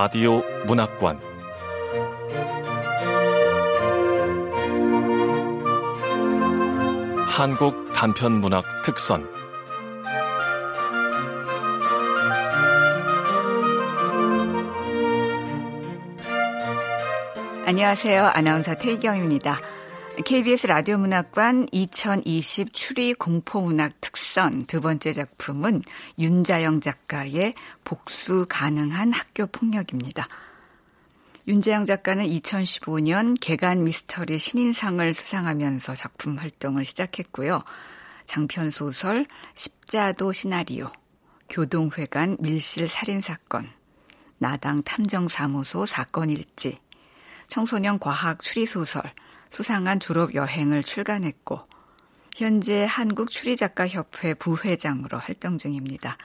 라디오 문학관 한국 단편 문학 특선 안녕하세요. 아나운서 태희경입니다. KBS 라디오 문학관 2020 추리 공포 문학 특 선 두 번째 작품은 윤자영 작가의 복수 가능한 학교 폭력입니다. 윤재영 작가는 2015년 개간 미스터리 신인상을 수상하면서 작품 활동을 시작했고요. 장편 소설 십자도 시나리오, 교동회관 밀실 살인 사건, 나당 탐정 사무소 사건 일지, 청소년 과학 추리 소설 수상한 졸업 여행을 출간했고 현재 한국 추리작가협회 부회장으로 활동 중입니다.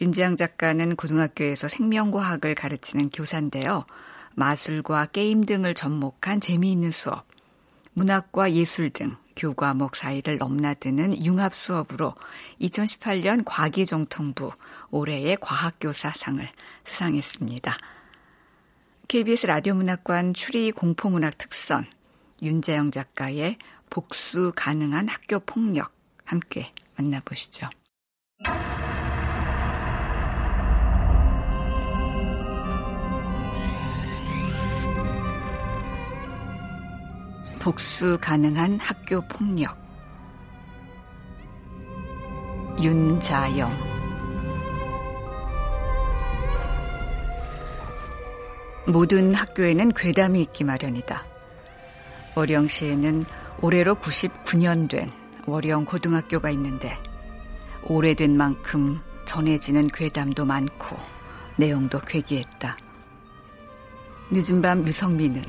윤지영 작가는 고등학교에서 생명과학을 가르치는 교사인데요. 마술과 게임 등을 접목한 재미있는 수업, 문학과 예술 등 교과목 사이를 넘나드는 융합 수업으로 2018년 과기정통부 올해의 과학교사상을 수상했습니다. KBS 라디오 문학관 추리 공포문학 특선 윤재영 작가의 복수 가능한 학교 폭력 함께 만나보시죠. 복수 가능한 학교 폭력 윤자영 모든 학교에는 괴담이 있기 마련이다. 월영 시에는 올해로 99년 된 월영 고등학교가 있는데 오래된 만큼 전해지는 괴담도 많고 내용도 괴기했다. 늦은 밤 유성민은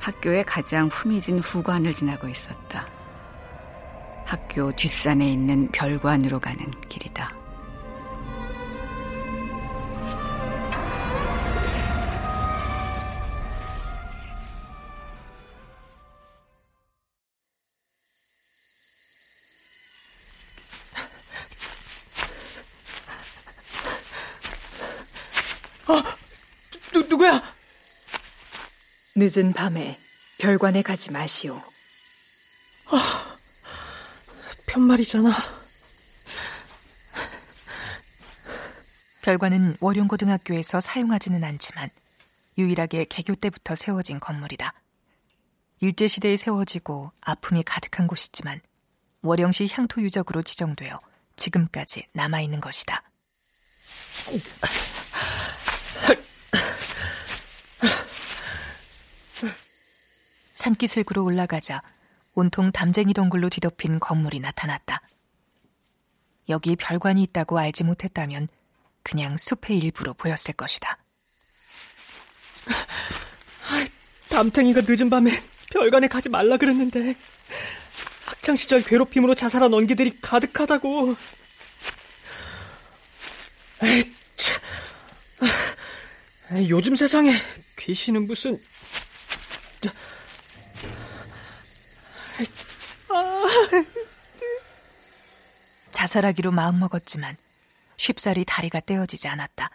학교의 가장 후미진 후관을 지나고 있었다. 학교 뒷산에 있는 별관으로 가는 길이다. 늦은 밤에 별관에 가지 마시오. 아, 편말이잖아. 별관은 월용고등학교에서 사용하지는 않지만 유일하게 개교 때부터 세워진 건물이다. 일제시대에 세워지고 아픔이 가득한 곳이지만 월영시 향토 유적으로 지정되어 지금까지 남아있는 것이다. 산기슭으로 올라가자 온통 담쟁이 동굴로 뒤덮인 건물이 나타났다. 여기 별관이 있다고 알지 못했다면 그냥 숲의 일부로 보였을 것이다. 담탱이가 늦은 밤에 별관에 가지 말라 그랬는데 학창 시절 괴롭힘으로 자살한 원기들이 가득하다고. 에이, 참. 요즘 세상에 귀신은 무슨 자살하기로 마음먹었지만 쉽사리 다리가 떼어지지 않았다.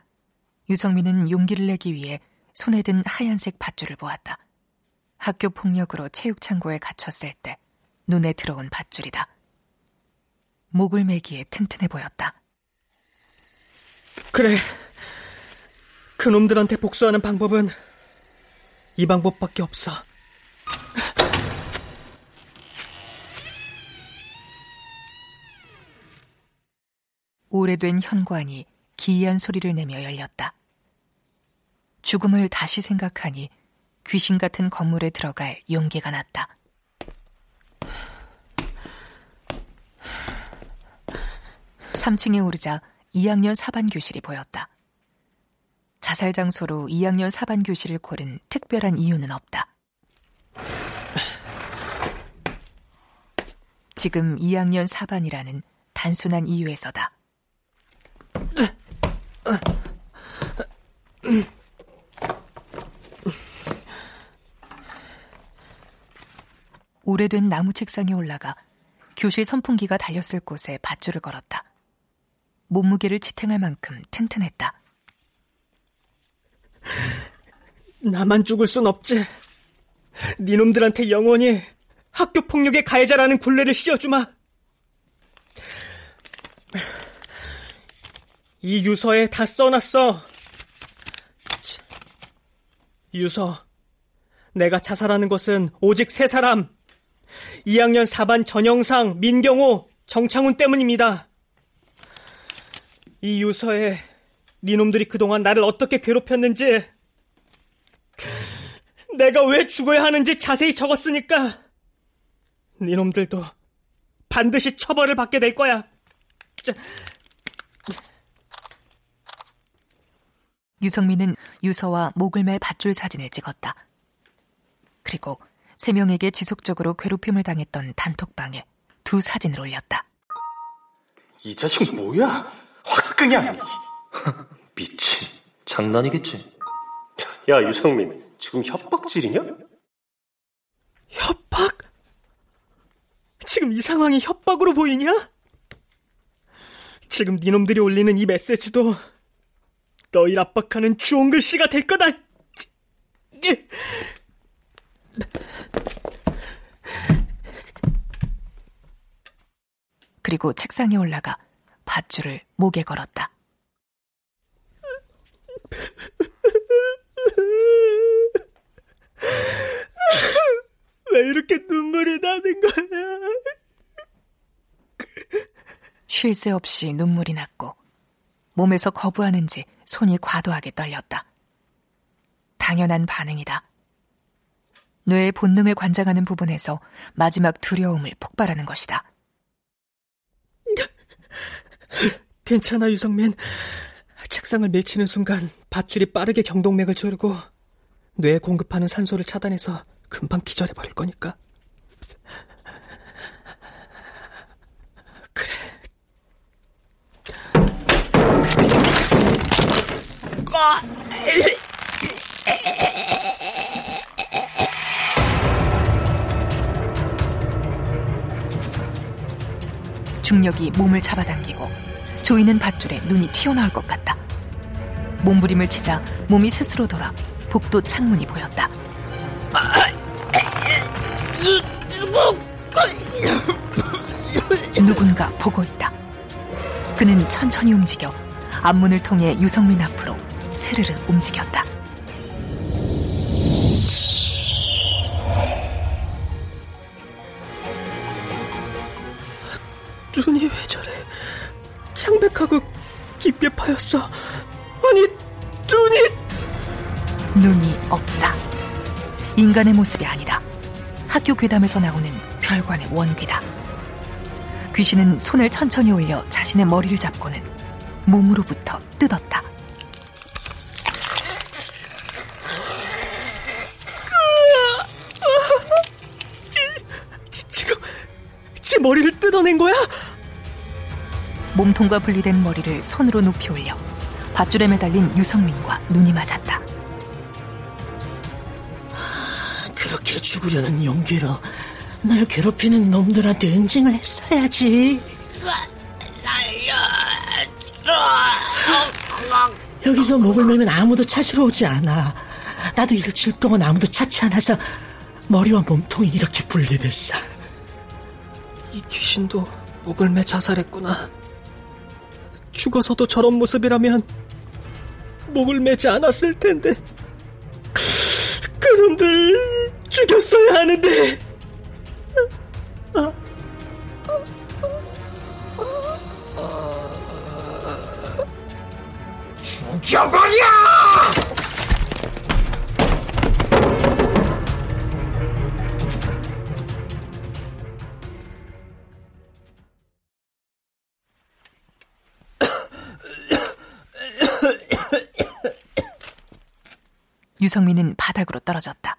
유성민은 용기를 내기 위해 손에 든 하얀색 밧줄을 보았다. 학교 폭력으로 체육창고에 갇혔을 때 눈에 들어온 밧줄이다. 목을 매기에 튼튼해 보였다. 그래. 그놈들한테 복수하는 방법은 이 방법밖에 없어. 오래된 현관이 기이한 소리를 내며 열렸다. 죽음을 다시 생각하니 귀신 같은 건물에 들어갈 용기가 났다. (3층에) 오르자 2학년 4반 교실이 보였다. 자살 장소로 2학년 4반 교실을 고른 특별한 이유는 없다. 지금 2학년 4반이라는 단순한 이유에서다. 오래된 나무 책상에 올라가 교실 선풍기가 달렸을 곳에 밧줄을 걸었다. 몸무게를 지탱할 만큼 튼튼했다. 나만 죽을 순 없지. 니놈들한테 영원히 학교 폭력의 가해자라는 굴레를 씌워주마. 이 유서에 다 써놨어. 유서. 내가 자살하는 것은 오직 세 사람. 2학년 4반 전영상, 민경호, 정창훈 때문입니다. 이 유서에 니놈들이 그동안 나를 어떻게 괴롭혔는지, 내가 왜 죽어야 하는지 자세히 적었으니까, 니놈들도 반드시 처벌을 받게 될 거야. 유성민은 유서와 목을 매 밧줄 사진을 찍었다. 그리고 세 명에게 지속적으로 괴롭힘을 당했던 단톡방에 두 사진을 올렸다. 이 자식 뭐야? 확 그냥. 미친. 장난이겠지. 야, 유성민. 지금 협박질이냐? 협박? 지금 이 상황이 협박으로 보이냐? 지금 니놈들이 올리는 이 메시지도 너희 압박하는 주홍 글씨가 될 거다. 그리고 책상에 올라가 밧줄을 목에 걸었다. 왜 이렇게 눈물이 나는 거야? 쉴 새 없이 눈물이 났고 몸에서 거부하는지 손이 과도하게 떨렸다. 당연한 반응이다. 뇌의 본능을 관장하는 부분에서 마지막 두려움을 폭발하는 것이다. 괜찮아, 유성민. 책상을 밀치는 순간 밧줄이 빠르게 경동맥을 조르고 뇌에 공급하는 산소를 차단해서 금방 기절해버릴 거니까. 중력이 몸을 잡아당기고 조이는 밧줄에 눈이 튀어나올 것 같다. 몸부림을 치자 몸이 스스로 돌아 복도 창문이 보였다. 누군가 보고 있다. 그는 천천히 움직여 앞문을 통해 유성민 앞으로 스르르 움직였다. 눈이 왜 저래? 창백하고 깊게 파였어. 아니, 눈이... 눈이 없다. 인간의 모습이 아니다. 학교 괴담에서 나오는 별관의 원귀다. 귀신은 손을 천천히 올려 자신의 머리를 잡고는 몸으로부터 몸통과 분리된 머리를 손으로 높이 올려 밧줄에 매달린 유성민과 눈이 맞았다. 그렇게 죽으려는 용기로 날 괴롭히는 놈들한테 응징을 했어야지. 여기서 목을 매면 아무도 찾으러 오지 않아. 나도 일주일 동안 아무도 찾지 않아서 머리와 몸통이 이렇게 분리됐어. 이 귀신도 목을 매 자살했구나. 죽어서도 저런 모습이라면 목을 매지 않았을 텐데. 그놈들 죽였어야 하는데. 유성민은 바닥으로 떨어졌다.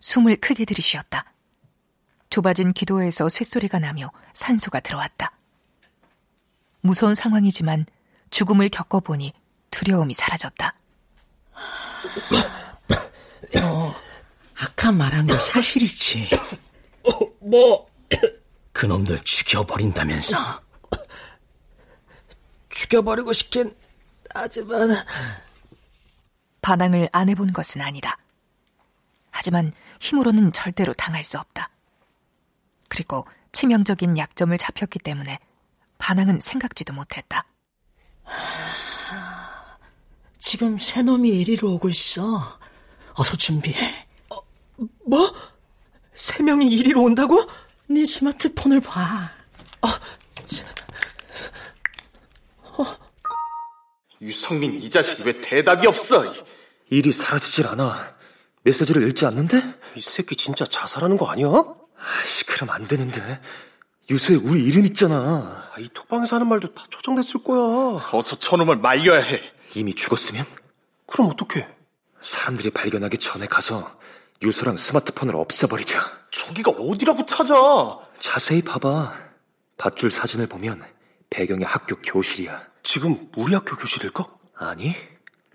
숨을 크게 들이쉬었다. 좁아진 기도에서 쇳소리가 나며 산소가 들어왔다. 무서운 상황이지만 죽음을 겪어보니 두려움이 사라졌다. 너 아까 말한 거 사실이지? 뭐? 그놈들 죽여버린다면서? 죽여버리고 싶긴 하지만 반항을 안 해본 것은 아니다. 하지만 힘으로는 절대로 당할 수 없다. 그리고 치명적인 약점을 잡혔기 때문에 반항은 생각지도 못했다. 지금 새 놈이 이리로 오고 있어. 어서 준비해. 어, 뭐? 세 명이 이리로 온다고? 네 스마트폰을 봐. 어, 어. 유성민 이 자식이 왜 대답이 없어? 일이 사라지질 않아. 메시지를 읽지 않는데? 이 새끼 진짜 자살하는 거 아니야? 아이씨, 그럼 안 되는데. 유서에 우리 이름 있잖아. 아, 이 톡방에서 하는 말도 다 초정됐을 거야. 어서 저놈을 말려야 해. 이미 죽었으면? 그럼 어떡해? 사람들이 발견하기 전에 가서 유서랑 스마트폰을 없애버리자. 저기가 어디라고 찾아? 자세히 봐봐. 밧줄 사진을 보면 배경이 학교 교실이야. 지금 우리 학교 교실일까? 아니,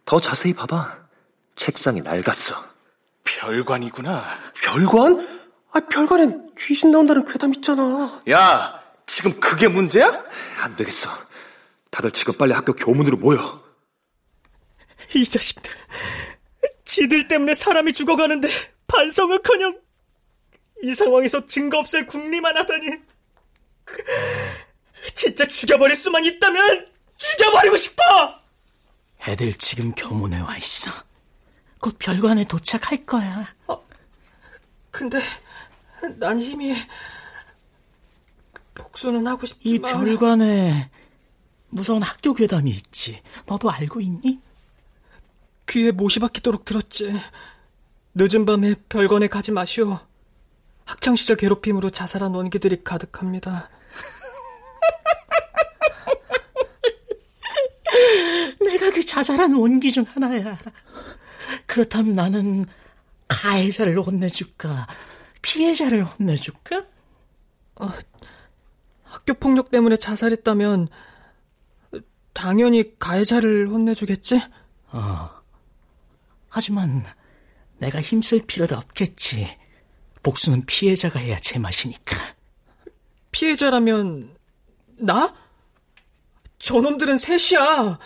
더 자세히 봐봐. 책상이 낡았어. 별관이구나. 별관? 아, 별관엔 귀신 나온다는 괴담 있잖아. 야, 지금 그게 문제야? 안 되겠어. 다들 지금 빨리 학교 교문으로 모여. 이 자식들. 지들 때문에 사람이 죽어가는데 반성은커녕 이 상황에서 증거 없앨 궁리만 하다니. 진짜 죽여버릴 수만 있다면 죽여버리고 싶어! 애들 지금 교문에 와 있어. 곧 별관에 도착할 거야. 어, 근데 난 힘이 복수는 하고 싶지만 이 별관에 무서운 학교 괴담이 있지. 너도 알고 있니? 귀에 못이 박히도록 들었지. 늦은 밤에 별관에 가지 마시오. 학창시절 괴롭힘으로 자살한 원기들이 가득합니다. 내가 그 자살한 원기 중 하나야. 그렇다면 나는 가해자를 혼내줄까? 피해자를 혼내줄까? 어, 학교 폭력 때문에 자살했다면 당연히 가해자를 혼내주겠지? 어. 하지만 내가 힘쓸 필요도 없겠지. 복수는 피해자가 해야 제맛이니까. 피해자라면 나? 저놈들은 셋이야.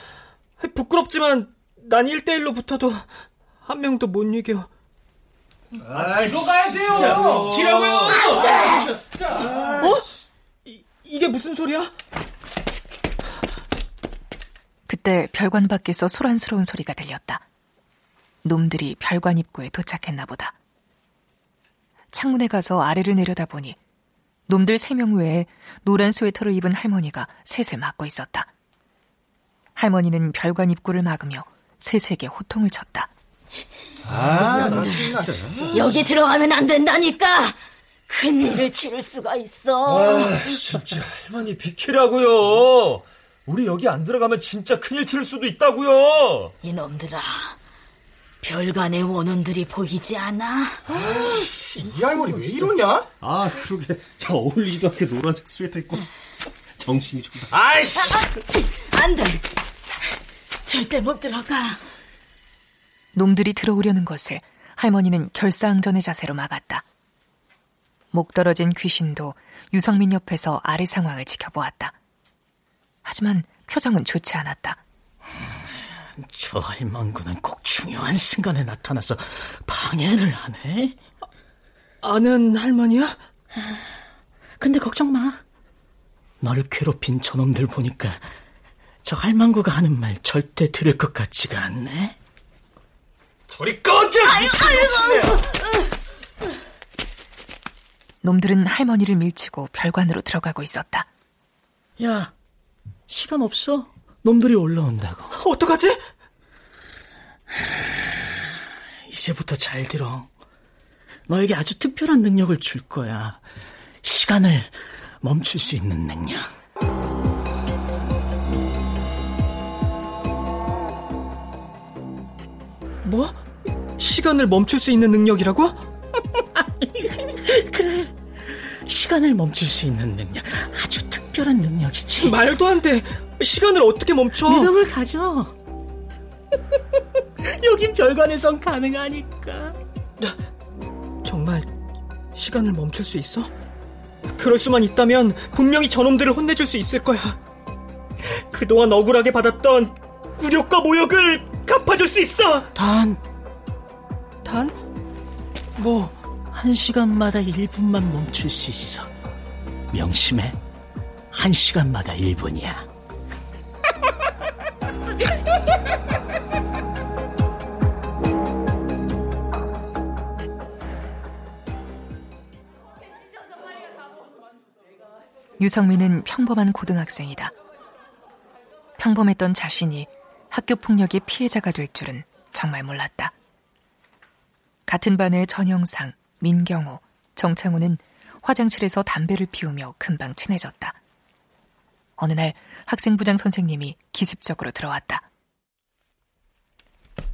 부끄럽지만 난 1대1로 붙어도 한 명도 못 이겨. 아, 들어가야 돼요. 기라고요. 어? 이, 이게 무슨 소리야? 그때 별관 밖에서 소란스러운 소리가 들렸다. 놈들이 별관 입구에 도착했나 보다. 창문에 가서 아래를 내려다보니 놈들 세 명 외에 노란 스웨터를 입은 할머니가 셋을 막고 있었다. 할머니는 별관 입구를 막으며 셋에게 호통을 쳤다. 아, 여기 들어가면 안 된다니까. 큰일을 치를 수가 있어. 아, 진짜 할머니 비키라고요. 우리 여기 안 들어가면 진짜 큰일 칠 수도 있다고요. 이놈들아. 별관의 원혼들이 보이지 않아? 아이씨, 이 할머니 왜 이러냐? 아, 그러게. 야, 어울리지도 않게 노란색 스웨터 입고 정신이 좀. 아이씨! 아, 안 돼. 절대 못 들어가. 놈들이 들어오려는 것을 할머니는 결사항전의 자세로 막았다. 목 떨어진 귀신도 유성민 옆에서 아래 상황을 지켜보았다. 하지만 표정은 좋지 않았다. 저 할망구는 꼭 중요한 순간에 나타나서 방해를 하네. 아는 할머니야? 근데 걱정 마. 너를 괴롭힌 저놈들 보니까 저 할망구가 하는 말 절대 들을 것 같지가 않네. 저리 꺼져! 아유, 아유, 놈들은 할머니를 밀치고 별관으로 들어가고 있었다. 야, 시간 없어. 놈들이 올라온다고. 어떡하지? 이제부터 잘 들어. 너에게 아주 특별한 능력을 줄 거야. 시간을 멈출 수 있는 능력. 뭐? 시간을 멈출 수 있는 능력이라고? 그래. 시간을 멈출 수 있는 능력. 아주 특별한 능력이지. 말도 안 돼. 시간을 어떻게 멈춰? 믿음을 가져. 여긴 별관에선 가능하니까. 정말 시간을 멈출 수 있어? 그럴 수만 있다면 분명히 저놈들을 혼내줄 수 있을 거야. 그동안 억울하게 받았던 굴욕과 모욕을 갚아줄 수 있어. 단, 단? 뭐? 한 시간마다 1분만 멈출 수 있어. 명심해. 한 시간마다 1분이야. 유성민은 평범한 고등학생이다. 평범했던 자신이 학교 폭력의 피해자가 될 줄은 정말 몰랐다. 같은 반의 전영상, 민경호, 정창호는 화장실에서 담배를 피우며 금방 친해졌다. 어느 날 학생부장 선생님이 기습적으로 들어왔다.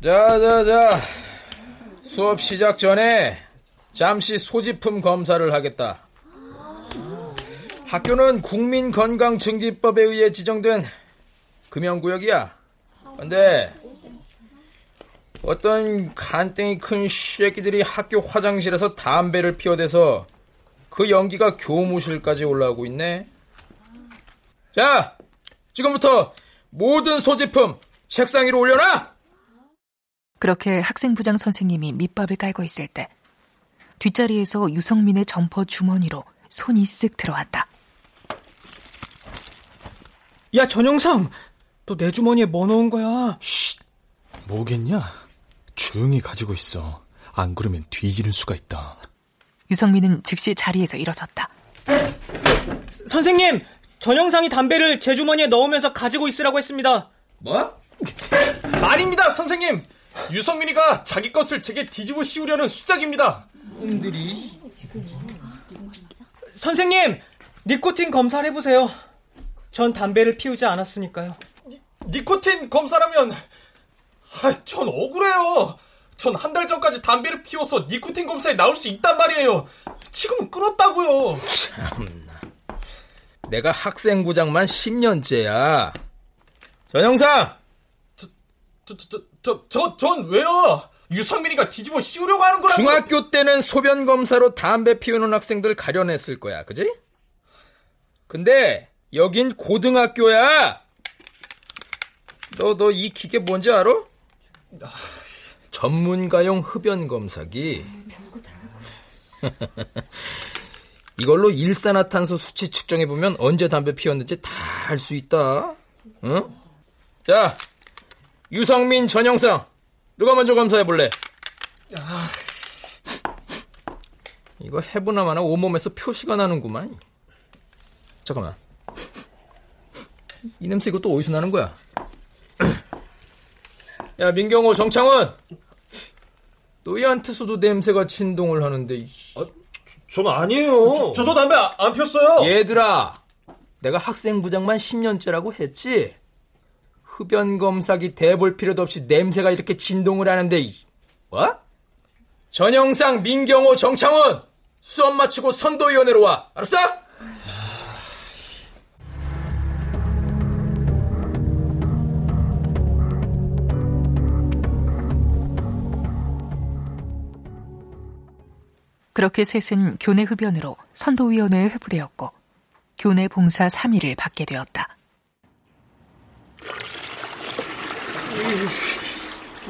자, 자, 자. 수업 시작 전에 잠시 소지품 검사를 하겠다. 학교는 국민건강증진법에 의해 지정된 금연구역이야. 근데 어떤 간땡이 큰 쉐끼들이 학교 화장실에서 담배를 피워대서 그 연기가 교무실까지 올라오고 있네. 자, 지금부터 모든 소지품 책상 위로 올려놔! 그렇게 학생부장 선생님이 밑밥을 깔고 있을 때 뒷자리에서 유성민의 점퍼 주머니로 손이 쓱 들어왔다. 야, 전영상! 너 내 주머니에 뭐 넣은 거야? 쉿! 뭐겠냐? 조용히 가지고 있어. 안 그러면 뒤지는 수가 있다. 유성민은 즉시 자리에서 일어섰다. 선생님! 전 영상이 담배를 제 주머니에 넣으면서 가지고 있으라고 했습니다. 뭐? 아닙니다, 선생님! 유성민이가 자기 것을 제게 뒤집어 씌우려는 수작입니다. 놈들이. 선생님! 니코틴 검사를 해보세요. 전 담배를 피우지 않았으니까요. 니, 코틴 검사라면 아, 전 억울해요. 전 한 달 전까지 담배를 피워서 니코틴 검사에 나올 수 있단 말이에요. 지금은 끊었다고요. 참나. 내가 학생 부장만 10년째야. 전영상! 저, 저, 저, 저, 저, 전 왜요? 유성민이가 뒤집어 씌우려고 하는 거라고. 중학교 때는 소변 검사로 담배 피우는 학생들 가려냈을 거야, 그지? 근데 여긴 고등학교야. 너 너 이 기계 뭔지 알아? 전문가용 흡연 검사기. 이걸로 일산화탄소 수치 측정해 보면 언제 담배 피웠는지 다 알 수 있다. 응? 자, 유성민 전영상 누가 먼저 검사해 볼래? 이거 해보나마나 온몸에서 표시가 나는구만. 잠깐만. 이 냄새 이것도 어디서 나는 거야? 야, 민경호, 정창원! 너희한테 서도 냄새가 진동을 하는데. 아, 전 아니에요. 저, 도 담배 안 폈어요. 얘들아, 내가 학생부장만 10년째라고 했지? 흡연 검사기 대볼 필요도 없이 냄새가 이렇게 진동을 하는데, 뭐? 전영상, 민경호, 정창원! 수업 마치고 선도위원회로 와. 알았어? 그렇게 셋은 교내 흡연으로 선도위원회에 회부되었고 교내 봉사 3일을 받게 되었다.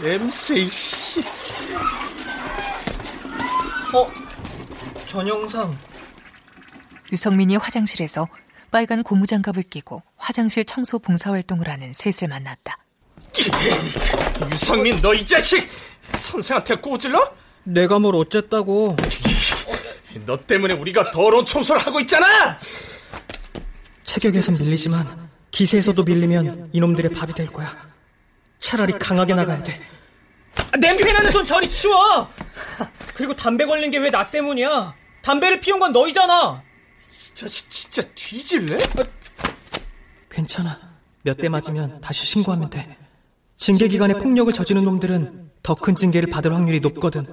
냄새, 씨. 어? 전영상. 유성민이 화장실에서 빨간 고무장갑을 끼고 화장실 청소 봉사활동을 하는 셋을 만났다. 유성민, 너 이 자식! 선생한테 꼬질러? 내가 뭘 어쨌다고. 너 때문에 우리가 더러운 청소를 하고 있잖아! 체격에선 밀리지만 기세에서도 밀리면 이놈들의 밥이 될 거야. 차라리 강하게 나가야 돼. 아, 냄새 나는 손 저리 치워! 그리고 담배 걸린 게 왜 나 때문이야? 담배를 피운 건 너희잖아! 이 자식 진짜 뒤질래? 괜찮아. 몇 대 맞으면 다시 신고하면 돼. 징계 기간에 폭력을 저지른 놈들은 더 큰 징계를 받을 확률이 높거든.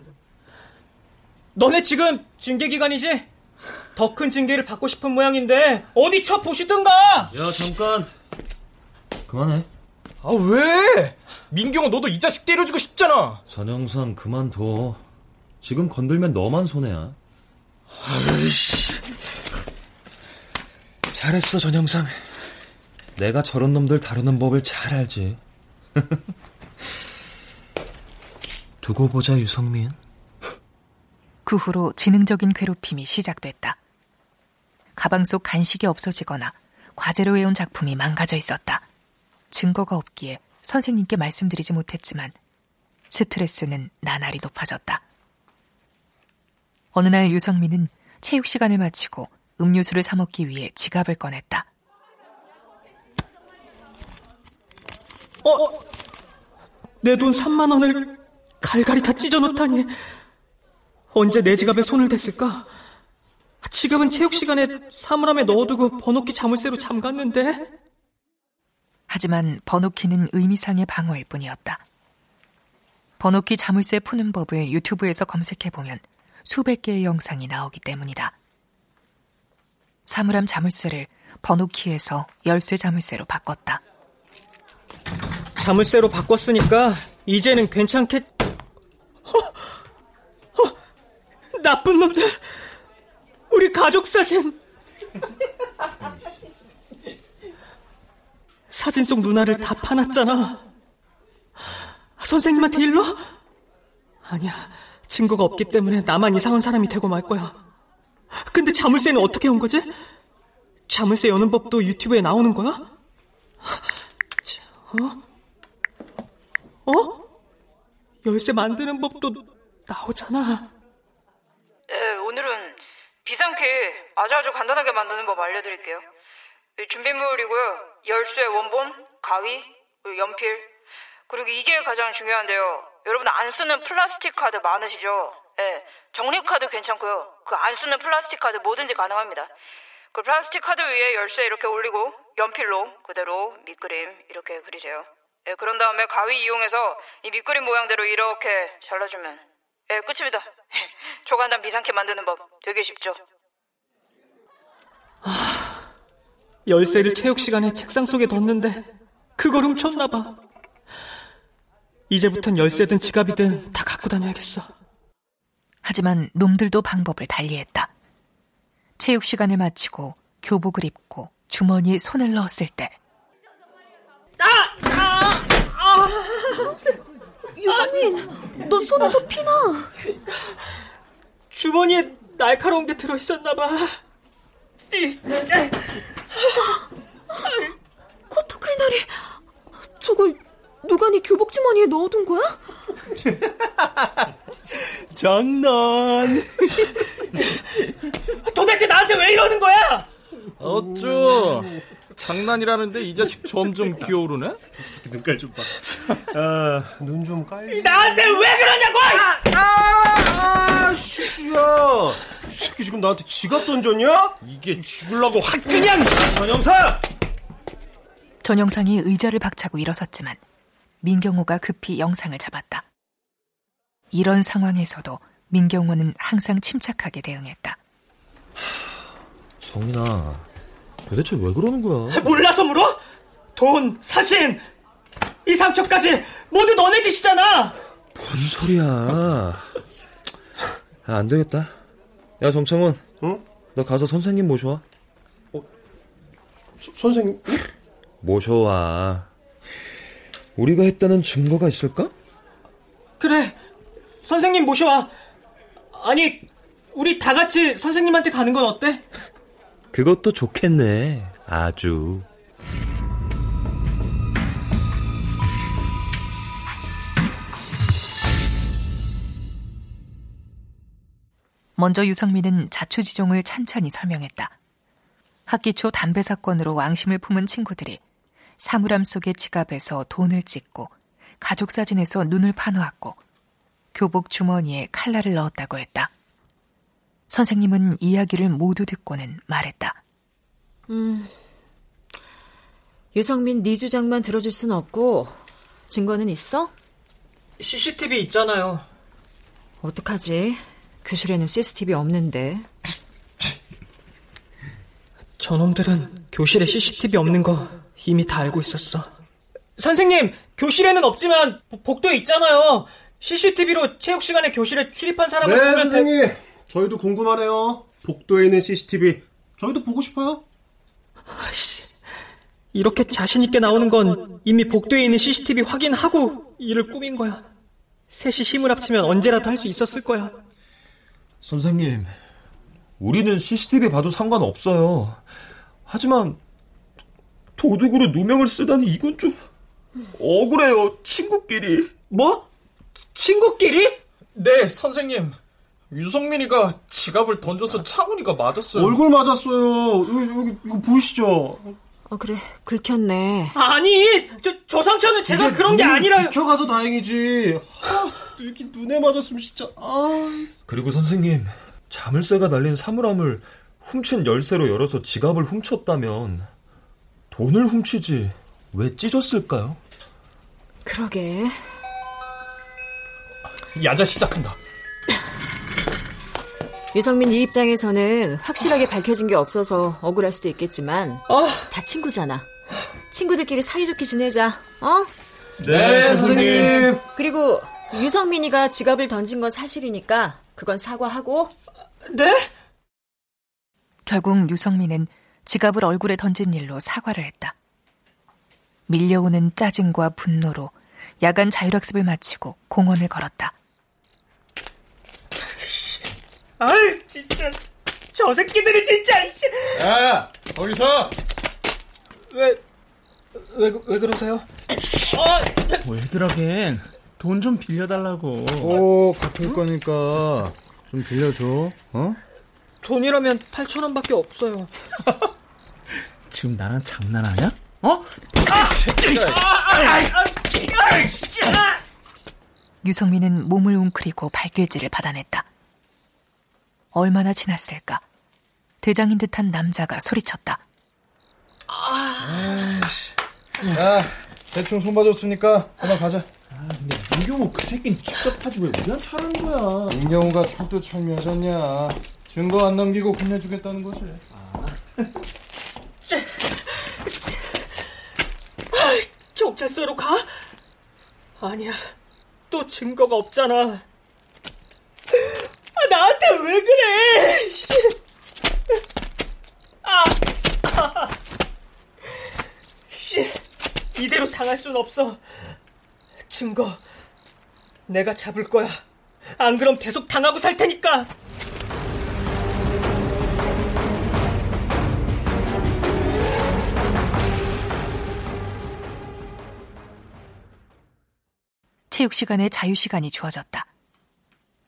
너네 지금 징계 기간이지? 더 큰 징계를 받고 싶은 모양인데 어디 쳐 보시든가. 야 잠깐 그만해. 아 왜? 민경아 너도 이 자식 때려주고 싶잖아. 전영상 그만둬. 지금 건들면 너만 손해야. 아이씨. 잘했어 전영상. 내가 저런 놈들 다루는 법을 잘 알지. 두고 보자, 유성민. 그 후로 지능적인 괴롭힘이 시작됐다. 가방 속 간식이 없어지거나 과제로 해온 작품이 망가져 있었다. 증거가 없기에 선생님께 말씀드리지 못했지만 스트레스는 나날이 높아졌다. 어느 날 유성민은 체육 시간을 마치고 음료수를 사 먹기 위해 지갑을 꺼냈다. 어? 내 돈 3만 원을 갈갈이 다 찢어 놓다니. 언제 내 지갑에 손을 댔을까? 지갑은 체육 시간에 사물함에 넣어두고 번호키 자물쇠로 잠갔는데. 하지만 번호키는 의미상의 방어일 뿐이었다. 번호키 자물쇠 푸는 법을 유튜브에서 검색해보면 수백 개의 영상이 나오기 때문이다. 사물함 자물쇠를 번호키에서 열쇠 자물쇠로 바꿨다. 자물쇠로 바꿨으니까 이제는 괜찮겠... 어, 어, 나쁜 놈들! 우리 가족 사진! 사진 속 누나를 다 파놨잖아. 선생님한테 일러? 아니야. 증거가 없기 때문에 나만 이상한 사람이 되고 말 거야. 근데 자물쇠는 어떻게 온 거지? 자물쇠 여는 법도 유튜브에 나오는 거야? 어? 어? 열쇠 만드는 법도 나오잖아. 비상키 아주 아주 간단하게 만드는 법 알려드릴게요. 준비물이고요. 열쇠 원본, 가위, 연필, 그리고 이게 가장 중요한데요. 여러분 안 쓰는 플라스틱 카드 많으시죠? 예, 적립 카드 괜찮고요. 그 안 쓰는 플라스틱 카드 뭐든지 가능합니다. 그 플라스틱 카드 위에 열쇠 이렇게 올리고 연필로 그대로 밑그림 이렇게 그리세요. 예, 그런 다음에 가위 이용해서 이 밑그림 모양대로 이렇게 잘라주면 예, 끝입니다. 초간단 비상키 만드는 법 되게 쉽죠? 아, 열쇠를 체육 시간에 책상 속에 뒀는데 그걸 훔쳤나 봐. 이제부턴 열쇠든 지갑이든 다 갖고 다녀야겠어. 하지만 놈들도 방법을 달리했다. 체육 시간을 마치고 교복을 입고 주머니에 손을 넣었을 때. 아! 아! 아! 유성민, 너 손에서 피나. 주머니에 날카로운 게 들어있었나 봐. 코토클날이 저걸 누가 네 교복 주머니에 넣어둔 거야? 장난. 도대체 나한테 왜 이러는 거야? 어쭈. 장난이라는데 이 자식 점점 기어오르네? 눈깔 좀 봐. 아, 눈 좀 깔. 나한테 왜 그러냐고! 아, 아, 아, 슈슈야. 이 새끼 지금 나한테 지갑 던졌냐? 이게 죽을라고 확 그냥! 전영사! 전영상이 의자를 박차고 일어섰지만 민경호가 급히 영상을 잡았다. 이런 상황에서도 민경호는 항상 침착하게 대응했다. 성민아, 도대체 왜 그러는 거야? 몰라서 물어? 돈, 사진, 이 상처까지 모두 너네 짓이잖아! 뭔 소리야. 아, 안 되겠다. 야, 정창훈. 응? 너 가서 선생님 모셔와. 어, 서, 선생님? 모셔와. 우리가 했다는 증거가 있을까? 그래, 선생님 모셔와. 아니, 우리 다 같이 선생님한테 가는 건 어때? 그것도 좋겠네. 아주. 먼저 유성민은 자초지종을 찬찬히 설명했다. 학기 초 담배 사건으로 왕심을 품은 친구들이 사물함 속의 지갑에서 돈을 찍고 가족 사진에서 눈을 파놓았고 교복 주머니에 칼날을 넣었다고 했다. 선생님은 이야기를 모두 듣고는 말했다. 음, 유성민 네 주장만 들어줄 순 없고 증거는 있어? CCTV 있잖아요. 어떡하지? 교실에는 CCTV 없는데. 저놈들은 교실에 CCTV 없는 거 이미 다 알고 있었어. 선생님, 교실에는 없지만 복도에 있잖아요. CCTV로 체육 시간에 교실에 출입한 사람을 네, 보면 선생님. 돼... 저희도 궁금하네요. 복도에 있는 CCTV 저희도 보고 싶어요. 이렇게 자신 있게 나오는 건 이미 복도에 있는 CCTV 확인하고 일을 꾸민 거야. 셋이 힘을 합치면 언제라도 할 수 있었을 거야. 선생님, 우리는 CCTV 봐도 상관없어요. 하지만 도둑으로 누명을 쓰다니 이건 좀 억울해요. 친구끼리. 뭐? 친구끼리? 네, 선생님. 유성민이가 지갑을 던져서 창훈이가 맞았어요. 얼굴 맞았어요. 여기, 여기 이거 보이시죠? 어 그래 긁혔네. 아니 저, 저 상처는 제가 그런 게 아니라요. 비켜가서 다행이지. 아, 이렇게 눈에 맞았으면 진짜. 아. 그리고 선생님 자물쇠가 달린 사물함을 훔친 열쇠로 열어서 지갑을 훔쳤다면 돈을 훔치지 왜 찢었을까요? 그러게. 야자 시작한다. 유성민 이 입장에서는 확실하게 밝혀진 게 없어서 억울할 수도 있겠지만 어? 다 친구잖아. 친구들끼리 사이좋게 지내자. 어? 네, 선생님. 그리고 유성민이가 지갑을 던진 건 사실이니까 그건 사과하고. 네? 결국 유성민은 지갑을 얼굴에 던진 일로 사과를 했다. 밀려오는 짜증과 분노로 야간 자율학습을 마치고 공원을 걸었다. 아이 진짜 저 새끼들이 진짜 야 거기서 왜 왜, 왜 그러세요? 왜 그러긴 돈 좀 빌려달라고 오 갚을 거니까 좀 빌려줘 어? 돈이라면 8천 원밖에 없어요 지금 나랑 장난하냐? 어? 유성민은 몸을 웅크리고 발길질을 받아냈다. 얼마나 지났을까? 대장인 듯한 남자가 소리쳤다. 야 대충 손 봐줬으니까 그만 가자 아 근데 민경호 그 새끼는 직접 하지 왜 우리한테 하라는 거야? 민경우가 턱도 철미하잖냐. 증거 안 남기고 끝내주겠다는 거지. 경찰서로 가? 아니야. 또 증거가 없잖아. 아, 나한테 왜 그래? 아, 아. 씨, 이대로 당할 순 없어. 증거 내가 잡을 거야 안 그럼 계속 당하고 살 테니까 체육 시간에 자유 시간이 주어졌다.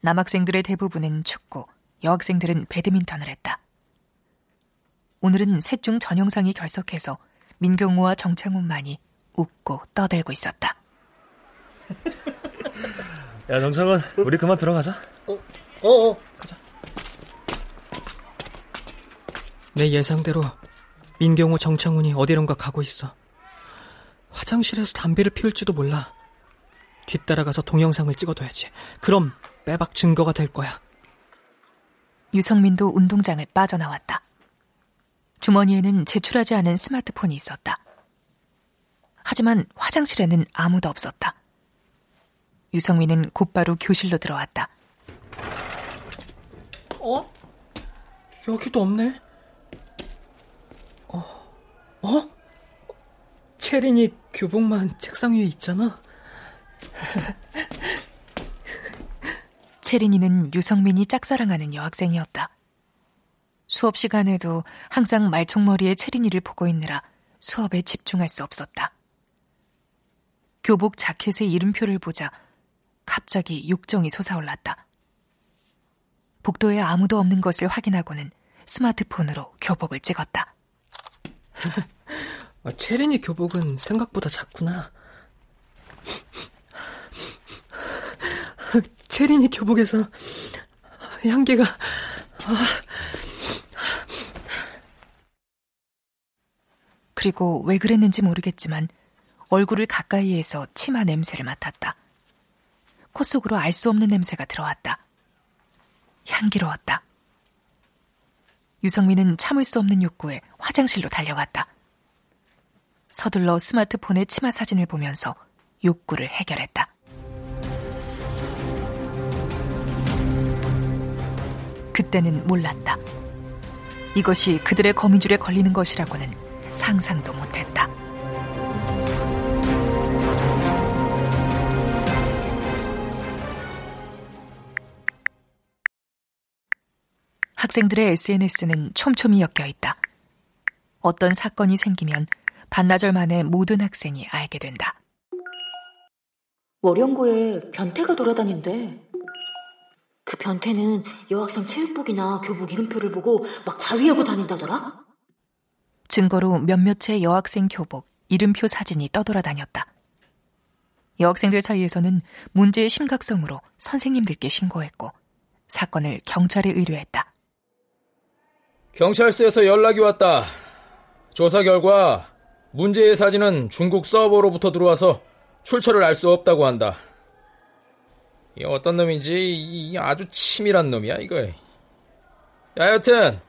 남학생들의 대부분은 축구, 여학생들은 배드민턴을 했다. 오늘은 셋 중 전영상이 결석해서 민경우와 정창훈만이 웃고 떠들고 있었다. 야 정창은 우리 그만 들어가자. 어어 가자. 내 예상대로 민경호 정창훈이 어디론가 가고 있어. 화장실에서 담배를 피울지도 몰라. 뒤따라가서 동영상을 찍어둬야지. 그럼 빼박 증거가 될 거야. 유성민도 운동장을 빠져나왔다. 주머니에는 제출하지 않은 스마트폰이 있었다. 하지만 화장실에는 아무도 없었다. 유성민은 곧바로 교실로 들어왔다. 어? 여기도 없네. 어? 어? 체린이 교복만 책상 위에 있잖아. 체린이는 유성민이 짝사랑하는 여학생이었다. 수업 시간에도 항상 말총머리에 체린이를 보고 있느라 수업에 집중할 수 없었다. 교복 자켓의 이름표를 보자 갑자기 욕정이 솟아올랐다. 복도에 아무도 없는 것을 확인하고는 스마트폰으로 교복을 찍었다. 아, 체린이 교복은 생각보다 작구나. 체린이 교복에서 향기가 그리고 왜 그랬는지 모르겠지만 얼굴을 가까이에서 치마 냄새를 맡았다. 코 속으로 알 수 없는 냄새가 들어왔다. 향기로웠다. 유성민은 참을 수 없는 욕구에 화장실로 달려갔다. 서둘러 스마트폰의 치마 사진을 보면서 욕구를 해결했다. 그때는 몰랐다. 이것이 그들의 거미줄에 걸리는 것이라고는 상상도 못했다. 학생들의 SNS는 촘촘히 엮여 있다. 어떤 사건이 생기면 반나절 만에 모든 학생이 알게 된다. 월영고에 변태가 돌아다닌대. 그 변태는 여학생 체육복이나 교복 이름표를 보고 막 자위하고 다닌다더라? 증거로 몇몇의 여학생 교복, 이름표 사진이 떠돌아다녔다. 여학생들 사이에서는 문제의 심각성으로 선생님들께 신고했고 사건을 경찰에 의뢰했다. 경찰서에서 연락이 왔다. 조사 결과 문제의 사진은 중국 서버로부터 들어와서 출처를 알 수 없다고 한다. 이 어떤 놈인지 아주 치밀한 놈이야 이거. 야 여튼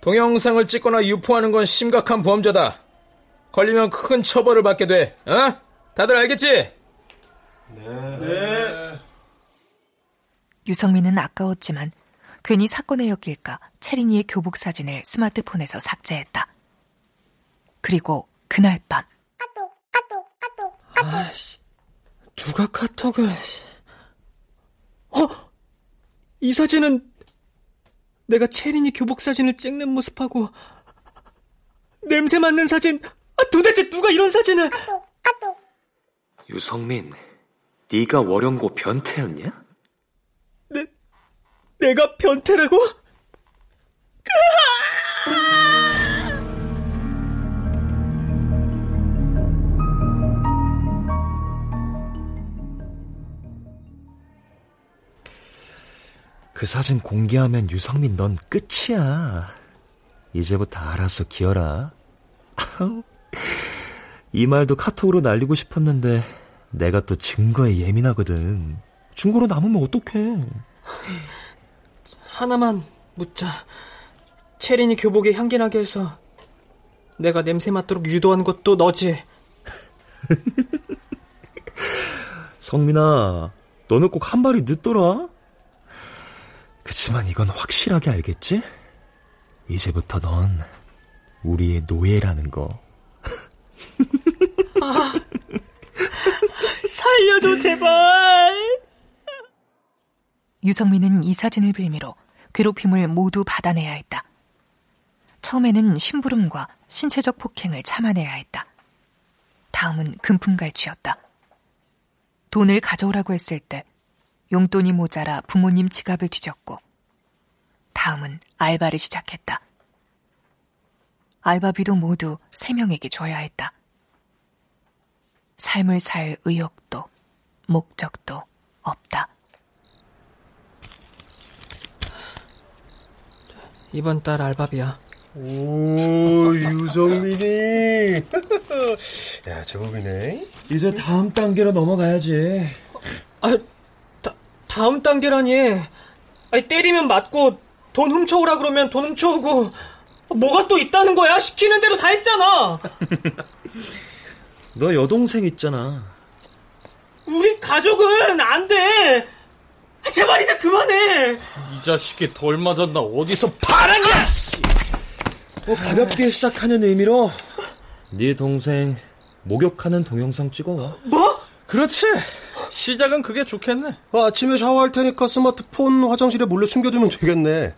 동영상을 찍거나 유포하는 건 심각한 범죄다. 걸리면 큰 처벌을 받게 돼. 어? 다들 알겠지? 네. 네. 유성민은 아까웠지만 괜히 사건에 엮일까 체린이의 교복 사진을 스마트폰에서 삭제했다. 그리고 그날 밤. 아씨, 누가 카톡을... 어? 이 사진은 내가 체린이 교복 사진을 찍는 모습하고 냄새 맡는 사진. 아, 도대체 누가 이런 사진을? 유성민, 네가 월영고 변태였냐? 내, 내가 변태라고? 그 사진 공개하면 유성민 넌 끝이야. 이제부터 알아서 기어라. 이 말도 카톡으로 날리고 싶었는데 내가 또 증거에 예민하거든. 증거로 남으면 어떡해. 하나만 묻자. 체린이 교복에 향기 나게 해서 내가 냄새 맡도록 유도한 것도 너지. 성민아, 너는 꼭 한 발이 늦더라. 그치만 이건 확실하게 알겠지? 이제부터 넌 우리의 노예라는 거. 아, 살려줘, 제발! 유성민은 이 사진을 빌미로 괴롭힘을 모두 받아내야 했다. 처음에는 심부름과 신체적 폭행을 참아내야 했다. 다음은 금품갈취였다. 돈을 가져오라고 했을 때 용돈이 모자라 부모님 지갑을 뒤졌고 다음은 알바를 시작했다. 알바비도 모두 세 명에게 줘야 했다. 삶을 살 의욕도 목적도 없다. 이번 달 알바비야. 오, 유성민이. 야, 제법이네. 이제 다음 단계로 넘어가야지. 아, 다, 다음 단계라니. 아니, 때리면 맞고, 돈 훔쳐오라 그러면 돈 훔쳐오고, 뭐가 또 있다는 거야? 시키는 대로 다 했잖아. 너 여동생 있잖아. 우리 가족은 안 돼. 제발 이제 그만해. 이 자식이 덜 맞았나 어디서 파랑이야! 뭐 가볍게 시작하는 의미로 네 동생 목욕하는 동영상 찍어와. 뭐? 그렇지. 시작은 그게 좋겠네. 어, 아침에 샤워할 테니까 스마트폰 화장실에 몰래 숨겨두면 되겠네.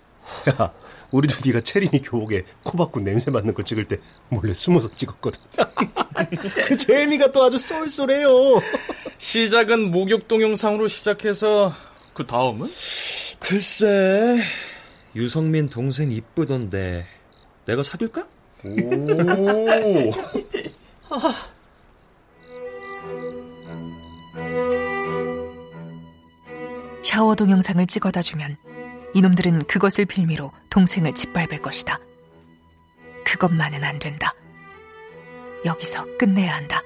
야, 우리도 네가 체린이 교복에 코 박고 냄새 맡는 거 찍을 때 몰래 숨어서 찍었거든. 그 재미가 또 아주 쏠쏠해요. 시작은 목욕 동영상으로 시작해서 그 다음은? 글쎄, 유성민 동생 이쁘던데 내가 사귈까? 오. 샤워 동영상을 찍어다 주면 이놈들은 그것을 빌미로 동생을 짓밟을 것이다. 그것만은 안 된다. 여기서 끝내야 한다.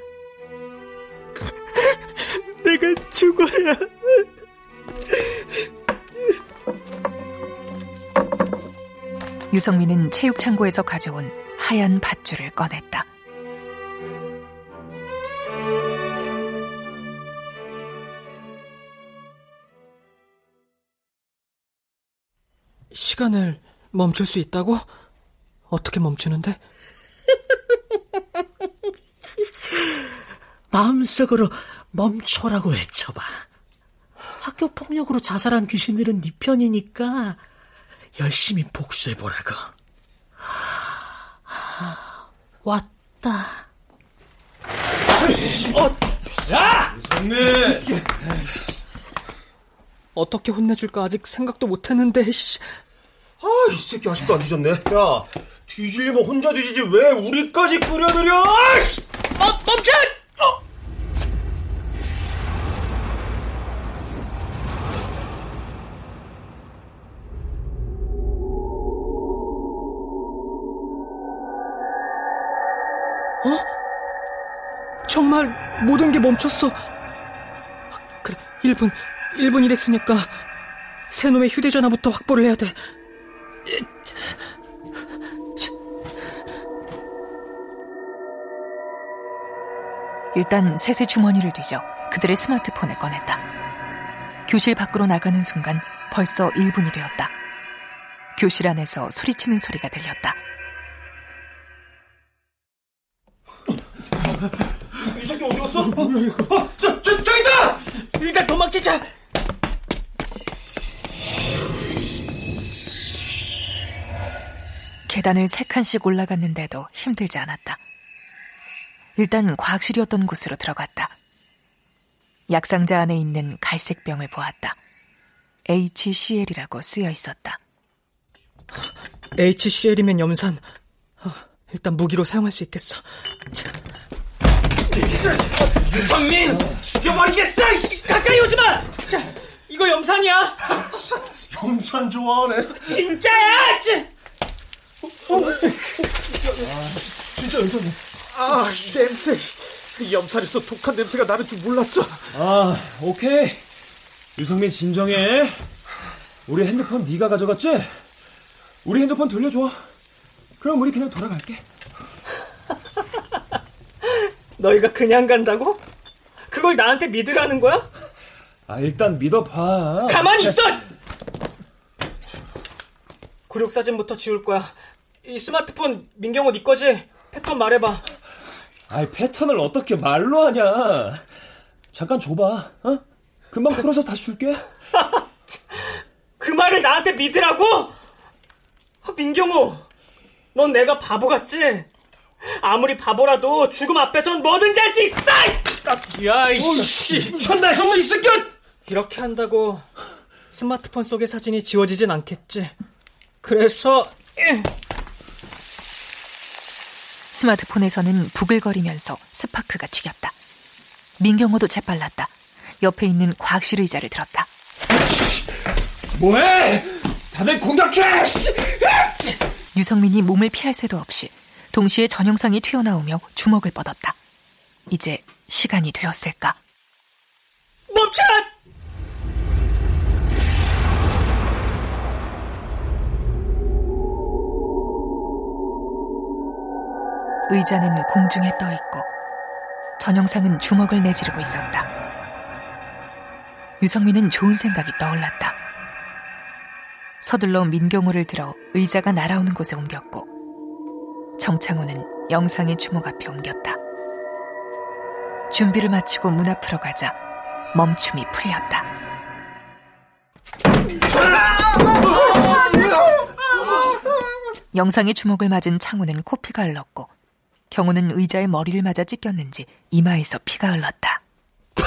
내가 죽어야. 유성민은 체육창고에서 가져온 하얀 밧줄을 꺼냈다. 시간을 멈출 수 있다고? 어떻게 멈추는데? 마음속으로 멈춰라고 외쳐봐. 학교 폭력으로 자살한 귀신들은 네 편이니까 열심히 복수해보라고. 왔다. 어, 야! 성미! 어떻게 혼내줄까 아직 생각도 못했는데. 씨. 아, 이 새끼 아직도 안 뒤졌네. 야, 뒤질리면 혼자 뒤지지 왜 우리까지 끌어들여? 아이씨! 어, 멈춰! 어. 어? 정말 모든 게 멈췄어. 그래, 1분, 1분 이랬으니까 새 놈의 휴대전화부터 확보를 해야 돼. 일단 셋의 주머니를 뒤져 그들의 스마트폰을 꺼냈다. 교실 밖으로 나가는 순간 벌써 1분이 되었다. 교실 안에서 소리치는 소리가 들렸다. 이 새끼 어디 갔어? 어, 저, 저, 저기다! 일단 도망치자! 계단을 세 칸씩 올라갔는데도 힘들지 않았다. 일단 과학실이었던 곳으로 들어갔다. 약상자 안에 있는 갈색 병을 보았다. HCl이라고 쓰여 있었다. HCl이면 염산. 어, 일단 무기로 사용할 수 있겠어. 유성민! 죽여버리겠어! 가까이 오지 마! 자, 이거 염산이야! 염산 좋아하네. 진짜야! 진짜 염산이야. 아, 냄새. 염살에서 독한 냄새가 나는 줄 몰랐어. 아, 오케이. 유성민 진정해. 우리 핸드폰 네가 가져갔지? 우리 핸드폰 돌려줘. 그럼 우리 그냥 돌아갈게. 너희가 그냥 간다고? 그걸 나한테 믿으라는 거야? 아, 일단 믿어봐. 가만히 있어! 구력 사진부터 지울 거야. 이 스마트폰 민경호 네 거지? 패턴 말해봐. 아이, 패턴을 어떻게 말로 하냐. 잠깐 줘봐, 어? 금방 풀어서 다시 줄게. 그 말을 나한테 믿으라고? 민경호, 넌 내가 바보 같지? 아무리 바보라도 죽음 앞에선 뭐든지 할 수 있어! 야, 이씨, 천나 형만 이 새끼! 이렇게 한다고 스마트폰 속의 사진이 지워지진 않겠지. 그래서 스마트폰에서는 부글거리면서 스파크가 튀겼다. 민경호도 재빨랐다. 옆에 있는 과학실 의자를 들었다. 뭐해? 다들 공격해! 유성민이 몸을 피할 새도 없이 동시에 전영상이 튀어나오며 주먹을 뻗었다. 이제 시간이 되었을까? 멈춰! 의자는 공중에 떠 있고 전영상은 주먹을 내지르고 있었다. 유성민은 좋은 생각이 떠올랐다. 서둘러 민경호를 들어 의자가 날아오는 곳에 옮겼고 정창호는 영상의 주먹 앞에 옮겼다. 준비를 마치고 문 앞으로 가자 멈춤이 풀렸다. 영상의 주먹을 맞은 창호는 코피가 흘렀고 경호는 의자에 머리를 맞아 찢겼는지 이마에서 피가 흘렀다.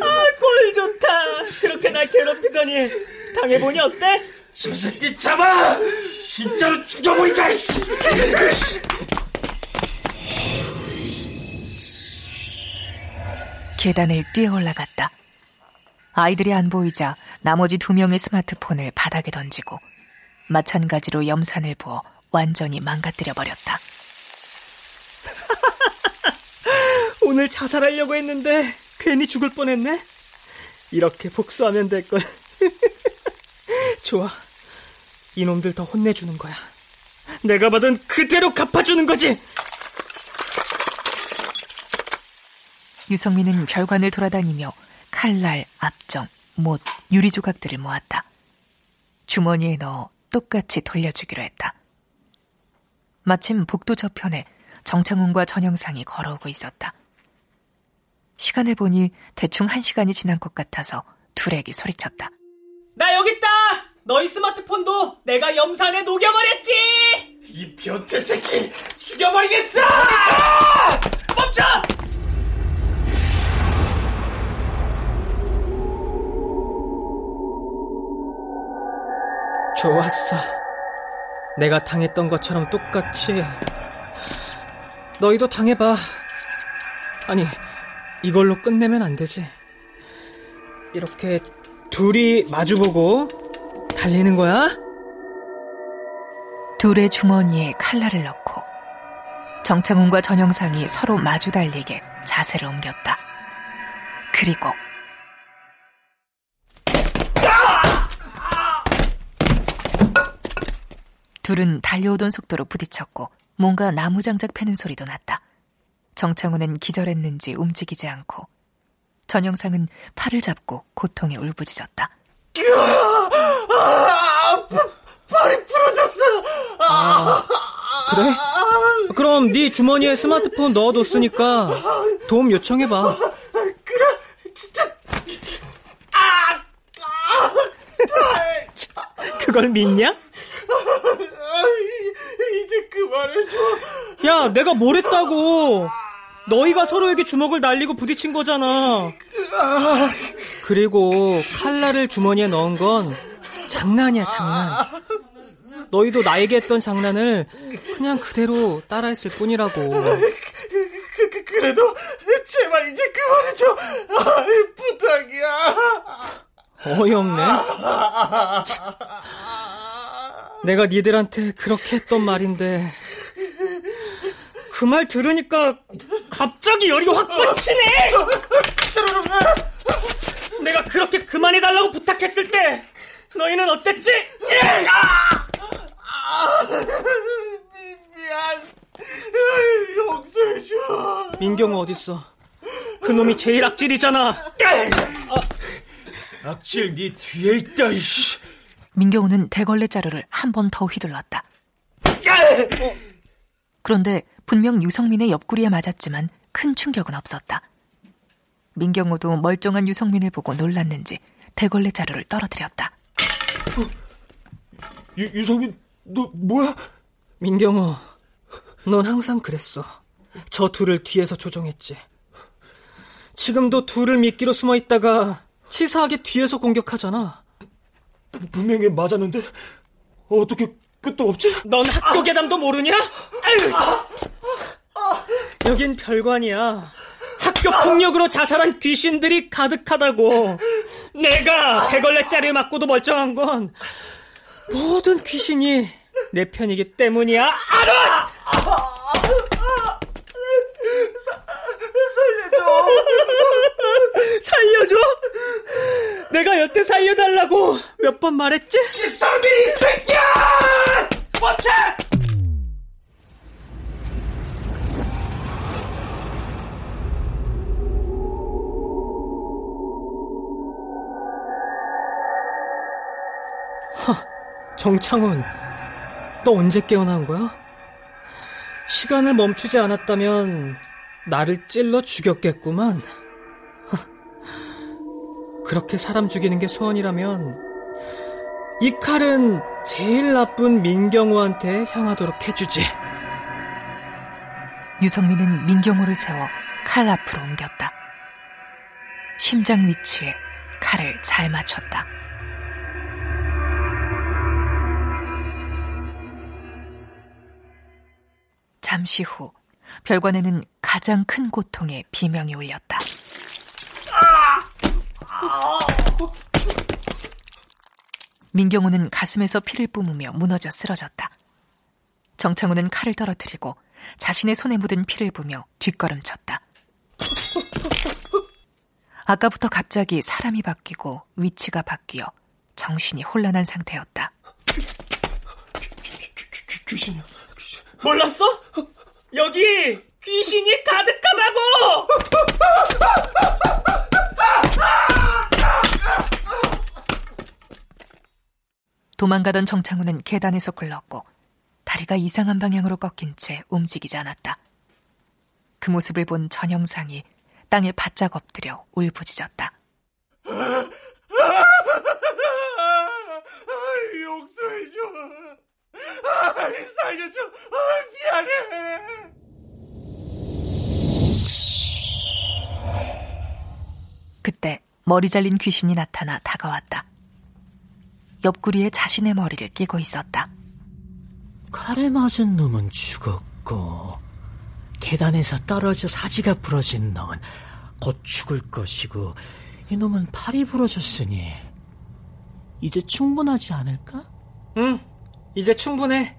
아, 꼴 좋다. 그렇게 날 괴롭히더니 당해보니 어때? 저 새끼 잡아! 진짜로 죽여버리자! 계단을 뛰어 올라갔다. 아이들이 안 보이자 나머지 두 명의 스마트폰을 바닥에 던지고 마찬가지로 염산을 부어 완전히 망가뜨려 버렸다. 오늘 자살하려고 했는데 괜히 죽을 뻔했네. 이렇게 복수하면 될 걸. 좋아. 이놈들 더 혼내주는 거야. 내가 받은 그대로 갚아주는 거지. 유성민은 별관을 돌아다니며 칼날, 앞정, 못, 유리 조각들을 모았다. 주머니에 넣어 똑같이 돌려주기로 했다. 마침 복도 저편에 정창훈과 전영상이 걸어오고 있었다. 시간을 보니 대충 한 시간이 지난 것 같아서 둘에게 소리쳤다. 나 여기 있다. 너희 스마트폰도 내가 염산에 녹여버렸지. 이 변태 새끼 죽여버리겠어! 멈춰! 좋았어. 내가 당했던 것처럼 똑같이 너희도 당해봐. 아니, 이걸로 끝내면 안 되지. 이렇게 둘이 마주보고 달리는 거야? 둘의 주머니에 칼날을 넣고 정창훈과 전영상이 서로 마주 달리게 자세를 옮겼다. 그리고 둘은 달려오던 속도로 부딪혔고 뭔가 나무장작 패는 소리도 났다. 정창훈은 기절했는지 움직이지 않고 전영상은 팔을 잡고 고통에 울부짖었다. 아, 팔이 부러졌어. 아, 그래? 그럼 네 주머니에 스마트폰 넣어뒀으니까 도움 요청해봐. 그래, 진짜. 아, 아, 그걸 믿냐? 이제 그만해줘. 야, 내가 뭘 했다고. 너희가 서로에게 주먹을 날리고 부딪힌 거잖아. 그리고 칼날을 주머니에 넣은 건 장난이야, 장난. 너희도 나에게 했던 장난을 그냥 그대로 따라했을 뿐이라고. 그, 그, 그래도 제발 이제 그만해줘. 아, 부탁이야. 어이없네. 내가 니들한테 그렇게 했던 말인데 그 말 들으니까 갑자기 열이 확 뻗치네. 내가 그렇게 그만해달라고 부탁했을 때 너희는 어땠지? 미안. 용서해줘. 민경우 어딨어? 그 놈이 제일 악질이잖아. 아, 악질 네 뒤에 있다. 이씨. 민경우는 대걸레 자루를 한 번 더 휘둘렀다. 그런데 분명 유성민의 옆구리에 맞았지만 큰 충격은 없었다. 민경우도 멀쩡한 유성민을 보고 놀랐는지 대걸레 자루를 떨어뜨렸다. 유, 유성민, 너 뭐야? 민경우, 넌 항상 그랬어. 저 둘을 뒤에서 조종했지. 지금도 둘을 미끼로 숨어 있다가 치사하게 뒤에서 공격하잖아. 분명히 맞았는데 어떻게 끝도 없지? 넌 학교 계담도 모르냐? 여긴 별관이야. 학교 폭력으로 자살한 귀신들이 가득하다고. 내가 대걸레 짜리 맞고도 멀쩡한 건 모든 귀신이 내 편이기 때문이야. 알아! 살려줘. 살려줘? 내가 여태 살려달라고 몇 번 말했지? 이상민 이 새끼야! 멈춰! 허, 정창훈, 너 언제 깨어난 거야? 시간을 멈추지 않았다면 나를 찔러 죽였겠구만. 그렇게 사람 죽이는 게 소원이라면 이 칼은 제일 나쁜 민경우한테 향하도록 해주지. 유성민은 민경우를 세워 칼 앞으로 옮겼다. 심장 위치에 칼을 잘 맞췄다. 잠시 후 별관에는 가장 큰 고통의 비명이 울렸다. 민경우는 가슴에서 피를 뿜으며 무너져 쓰러졌다. 정창우는 칼을 떨어뜨리고 자신의 손에 묻은 피를 보며 뒷걸음쳤다. 아까부터 갑자기 사람이 바뀌고 위치가 바뀌어 정신이 혼란한 상태였다. 귀신이야. 몰랐어? 여기 귀신이 가득하다고! 도망가던 정창우는 계단에서 굴렀고 다리가 이상한 방향으로 꺾인 채 움직이지 않았다. 그 모습을 본 전영상이 땅에 바짝 엎드려 울부짖었다. 용서해줘. 살려줘. 미안해. 그때 머리 잘린 귀신이 나타나 다가왔다. 옆구리에 자신의 머리를 끼고 있었다. 칼에 맞은 놈은 죽었고 계단에서 떨어져 사지가 부러진 놈은 곧 죽을 것이고 이놈은 팔이 부러졌으니 이제 충분하지 않을까? 응, 이제 충분해.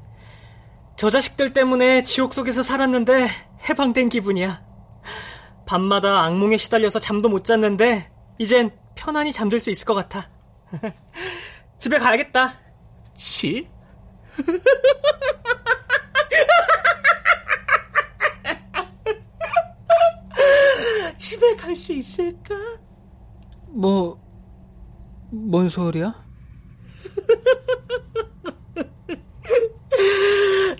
저 자식들 때문에 지옥 속에서 살았는데 해방된 기분이야. 밤마다 악몽에 시달려서 잠도 못 잤는데 이젠 편안히 잠들 수 있을 것 같아. 집에 가야겠다. 집? 집에 갈 수 있을까? 뭐, 뭔 소리야?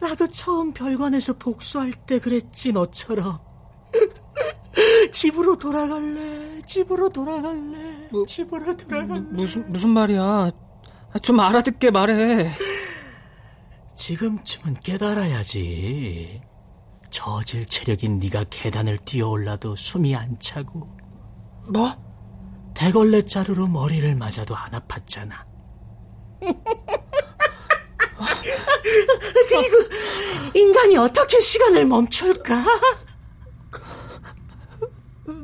나도 처음 별관에서 복수할 때 그랬지, 너처럼. 집으로 돌아갈래, 집으로 돌아갈래, 뭐, 집으로 돌아갈래. 무슨, 무슨 말이야? 좀 알아듣게 말해. 지금쯤은 깨달아야지. 저질 체력인 네가 계단을 뛰어올라도 숨이 안 차고. 뭐? 대걸레 자루로 머리를 맞아도 안 아팠잖아. 그리고 인간이 어떻게 시간을 멈출까?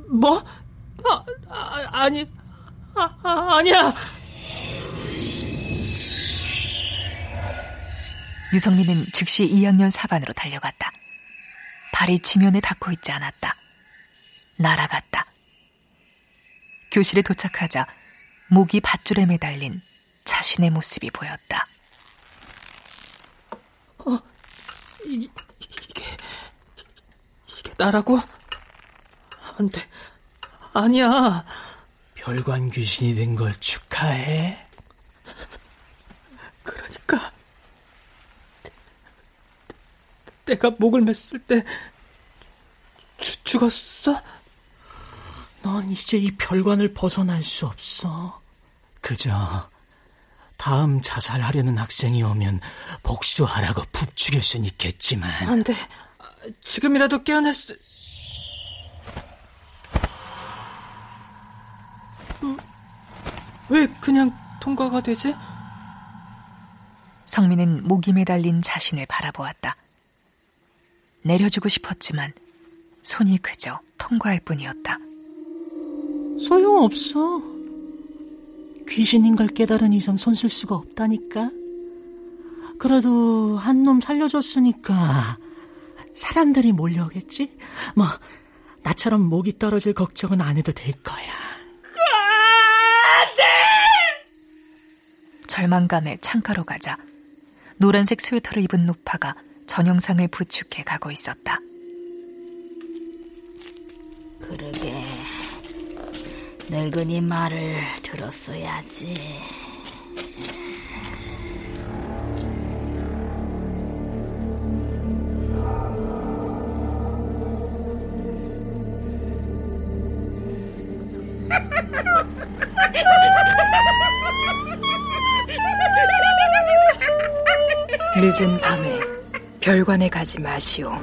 뭐? 아, 아 아니, 아, 아, 아니야. 유성민은 즉시 2학년 4반으로 달려갔다. 발이 지면에 닿고 있지 않았다. 날아갔다. 교실에 도착하자 목이 밧줄에 매달린 자신의 모습이 보였다. 어, 이게, 이게, 이게 나라고? 안 돼. 아니야. 별관 귀신이 된 걸 축하해. 그러니까. 내가 목을 맸을 때 주, 죽었어? 넌 이제 이 별관을 벗어날 수 없어. 그저 다음 자살하려는 학생이 오면 복수하라고 부추길 순 있겠지만 안 돼. 지금이라도 깨어날 수... 왜 그냥 통과가 되지? 성민은 목이 매달린 자신을 바라보았다. 내려주고 싶었지만 손이 그저 통과할 뿐이었다. 소용없어. 귀신인 걸 깨달은 이상 손쓸 수가 없다니까. 그래도 한 놈 살려줬으니까 사람들이 몰려오겠지? 뭐 나처럼 목이 떨어질 걱정은 안 해도 될 거야. 안돼! 절망감에 창가로 가자 노란색 스웨터를 입은 노파가 전영상을 부축해 가고 있었다. 그러게 늙은이 말을 들었어야지. 늦은 밤에 별관에 가지 마시오.